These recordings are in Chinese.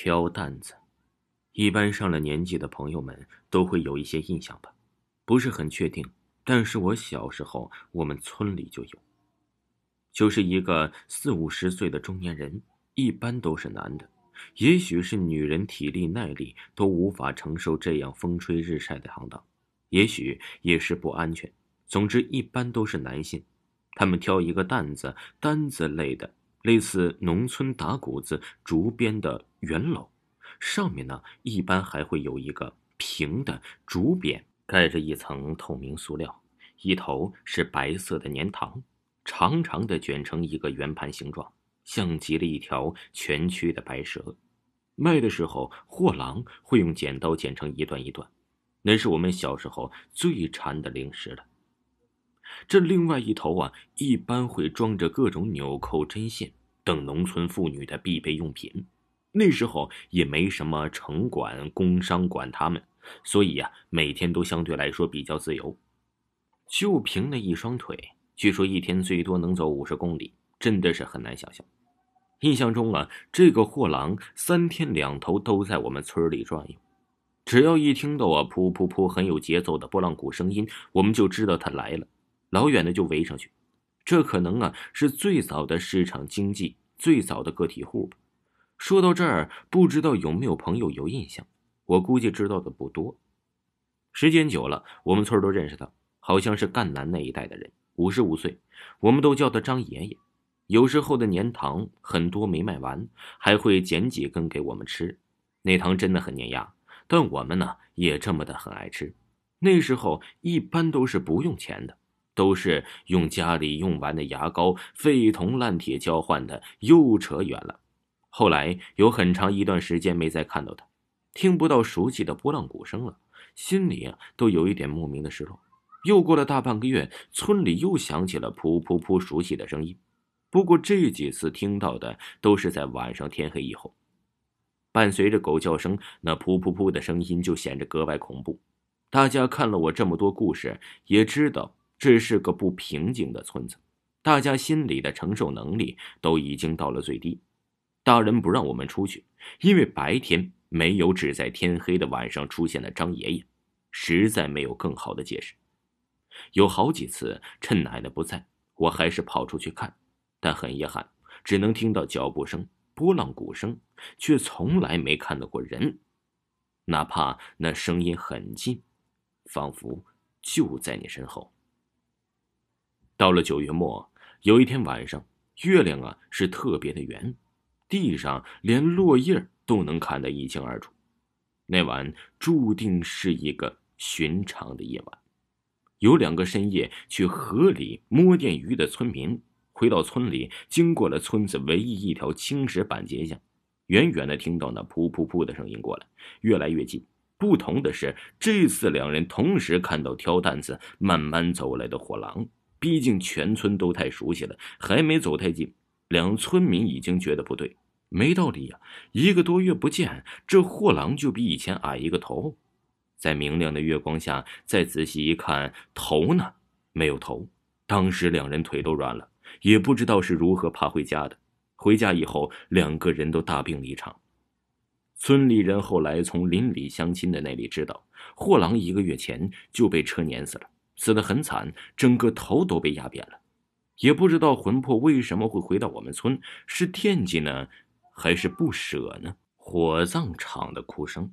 挑担子，一般上了年纪的朋友们都会有一些印象吧，不是很确定。但是我小时候，我们村里就有，就是一个四五十岁的中年人，一般都是男的，也许是女人体力耐力都无法承受这样风吹日晒的行当，也许也是不安全。总之，一般都是男性，他们挑一个担子，担子类的，类似农村打谷子竹编的圆篓，上面呢一般还会有一个平的竹匾。盖着一层透明塑料，一头是白色的粘糖，长长的卷成一个圆盘形状，像极了一条蜷曲的白蛇。卖的时候，货郎会用剪刀剪成一段一段，那是我们小时候最馋的零食了。这另外一头啊，一般会装着各种纽扣、针线等农村妇女的必备用品。那时候也没什么城管、工商管他们。所以呀，每天都相对来说比较自由。就凭那一双腿，据说一天最多能走五十公里，真的是很难想象。印象中啊，这个货郎三天两头都在我们村里转悠。只要一听到啊噗噗噗很有节奏的拨浪鼓声音，我们就知道他来了，老远的就围上去。这可能啊是最早的市场经济，最早的个体户吧。说到这儿，不知道有没有朋友有印象？我估计知道的不多，时间久了，我们村都认识他，好像是赣南那一带的人，五十五岁，我们都叫他张爷爷。有时候的年糖很多没卖完，还会捡几根给我们吃。那糖真的很粘牙，但我们呢也这么的很爱吃。那时候一般都是不用钱的，都是用家里用完的牙膏废铜烂铁交换的，又扯远了。后来有很长一段时间没再看到他。听不到熟悉的拨浪鼓声了，心里啊都有一点莫名的失落。又过了大半个月，村里又响起了噗噗噗熟悉的声音，不过这几次听到的都是在晚上天黑以后，伴随着狗叫声，那噗噗噗的声音就显得格外恐怖。大家看了我这么多故事，也知道这是个不平静的村子，大家心里的承受能力都已经到了最低。大人不让我们出去，因为白天。没有只在天黑的晚上出现的张爷爷，实在没有更好的解释。有好几次趁奶奶不在，我还是跑出去看，但很遗憾，只能听到脚步声、波浪鼓声，却从来没看到过人，哪怕那声音很近，仿佛就在你身后。到了九月末，有一天晚上，月亮啊是特别的圆，地上连落叶都能看得一清二楚。那晚注定是一个寻常的夜晚。有两个深夜去河里摸电鱼的村民，回到村里，经过了村子唯一一条青石板街巷，远远的听到那噗噗噗的声音过来，越来越近。不同的是，这次两人同时看到挑担子慢慢走来的货郎。毕竟全村都太熟悉了，还没走太近，两村民已经觉得不对。没道理呀！一个多月不见，这货郎就比以前矮一个头。在明亮的月光下，再仔细一看，头呢？没有头。当时两人腿都软了，也不知道是如何爬回家的。回家以后，两个人都大病了一场。村里人后来从邻里乡亲的那里知道，货郎一个月前就被车碾死了，死得很惨，整个头都被压扁了。也不知道魂魄为什么会回到我们村，是惦记呢？还是不舍呢。火葬场的哭声，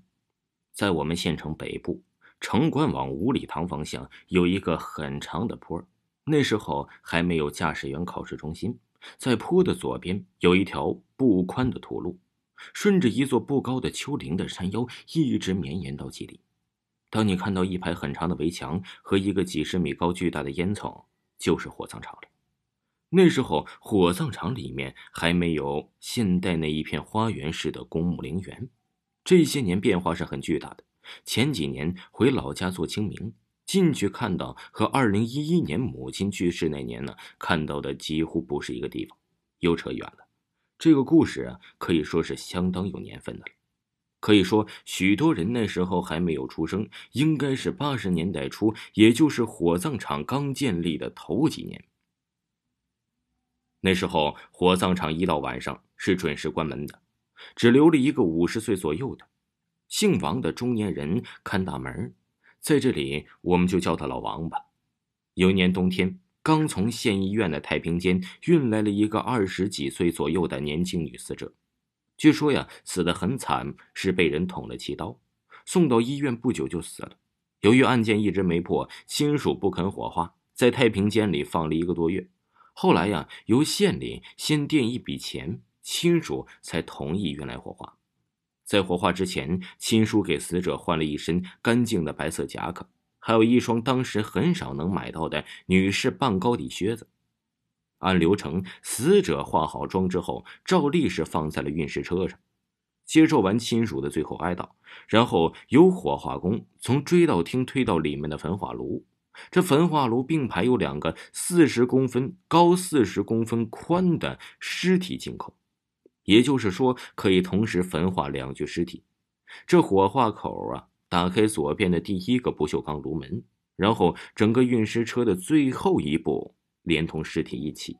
在我们县城北部城关往五里塘方向有一个很长的坡，那时候还没有驾驶员考试中心。在坡的左边有一条不宽的土路，顺着一座不高的丘陵的山腰一直绵延到几里。当你看到一排很长的围墙和一个几十米高巨大的烟囱，就是火葬场了。那时候，火葬场里面还没有现代那一片花园式的公墓陵园。这些年变化是很巨大的。前几年回老家做清明，进去看到和二零一一年母亲去世那年呢看到的几乎不是一个地方。又扯远了，这个故事啊可以说是相当有年份的了。可以说，许多人那时候还没有出生，应该是八十年代初，也就是火葬场刚建立的头几年。那时候，火葬场一到晚上是准时关门的。只留了一个五十岁左右的姓王的中年人看大门，在这里我们就叫他老王吧。有一年冬天，刚从县医院的太平间运来了一个二十几岁左右的年轻女死者，据说呀死得很惨，是被人捅了七刀，送到医院不久就死了。由于案件一直没破，亲属不肯火化，在太平间里放了一个多月。后来呀，由县里先垫一笔钱，亲属才同意运来火化。在火化之前，亲属给死者换了一身干净的白色夹克，还有一双当时很少能买到的女士半高底靴子。按流程，死者化好妆之后，照例是放在了运尸车上，接受完亲属的最后哀悼，然后由火化工从追悼厅推到里面的焚化炉。这焚化炉并排有两个四十公分高、四十公分宽的尸体进口，也就是说可以同时焚化两具尸体。这火化口啊，打开左边的第一个不锈钢炉门，然后整个运尸车的最后一步连同尸体一起，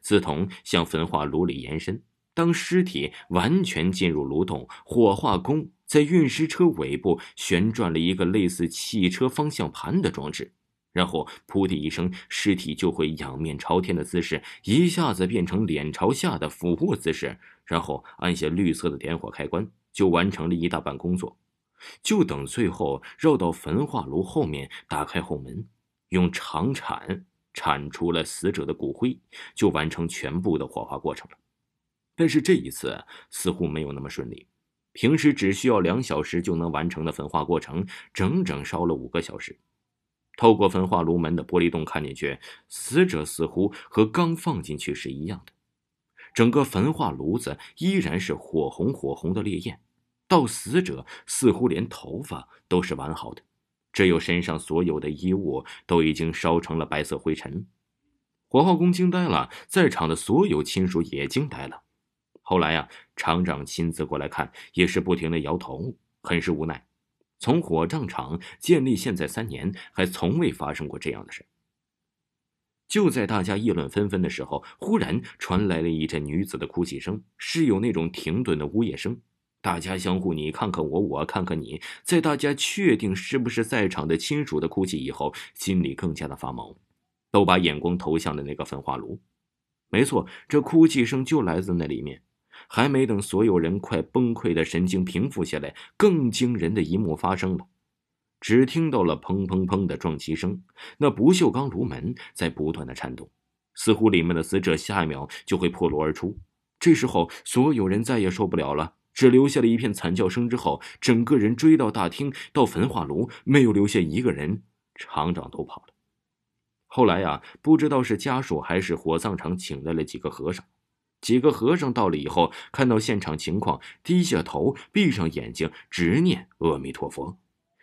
自同向焚化炉里延伸。当尸体完全进入炉洞，火化工在运尸车尾部旋转了一个类似汽车方向盘的装置。然后，噗的一声，尸体就会仰面朝天的姿势一下子变成脸朝下的俯卧姿势，然后按下绿色的点火开关，就完成了一大半工作。就等最后绕到焚化炉后面，打开后门，用长铲铲出了死者的骨灰，就完成全部的火化过程了。但是这一次似乎没有那么顺利，平时只需要两小时就能完成的焚化过程，整整烧了五个小时。透过焚化炉门的玻璃洞看进去，死者似乎和刚放进去是一样的。整个焚化炉子依然是火红火红的烈焰，到死者似乎连头发都是完好的，只有身上所有的衣物都已经烧成了白色灰尘。火化工惊呆了，在场的所有亲属也惊呆了。后来呀，厂长亲自过来看，也是不停的摇头，很是无奈。从火葬场建立现在三年，还从未发生过这样的事。就在大家议论纷纷的时候，忽然传来了一阵女子的哭泣声，是有那种停顿的呜咽声。大家相互你看看我，我看看你，在大家确定是不是在场的亲属的哭泣以后，心里更加的发毛，都把眼光投向了那个焚化炉。没错，这哭泣声就来自那里面。还没等所有人快崩溃的神经平复下来，更惊人的一幕发生了。只听到了砰砰砰的撞击声，那不锈钢炉门在不断的颤动，似乎里面的死者下一秒就会破炉而出。这时候，所有人再也受不了了，只留下了一片惨叫声。之后，整个人追到大厅，到焚化炉，没有留下一个人。厂长都跑了。后来呀，不知道是家属还是火葬场请来了几个和尚。几个和尚到了以后，看到现场情况，低下头，闭上眼睛，直念阿弥陀佛。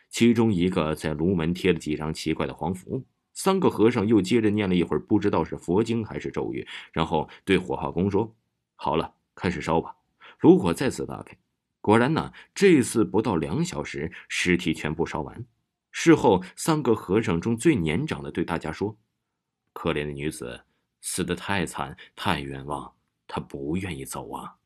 其中一个在炉门贴了几张奇怪的黄符。三个和尚又接着念了一会儿，不知道是佛经还是咒语，然后对火化工说：“好了，开始烧吧。”炉火再次打开，果然呢，这次不到两小时，尸体全部烧完。事后，三个和尚中最年长的对大家说：“可怜的女子，死得太惨，太冤枉。”她不愿意走啊。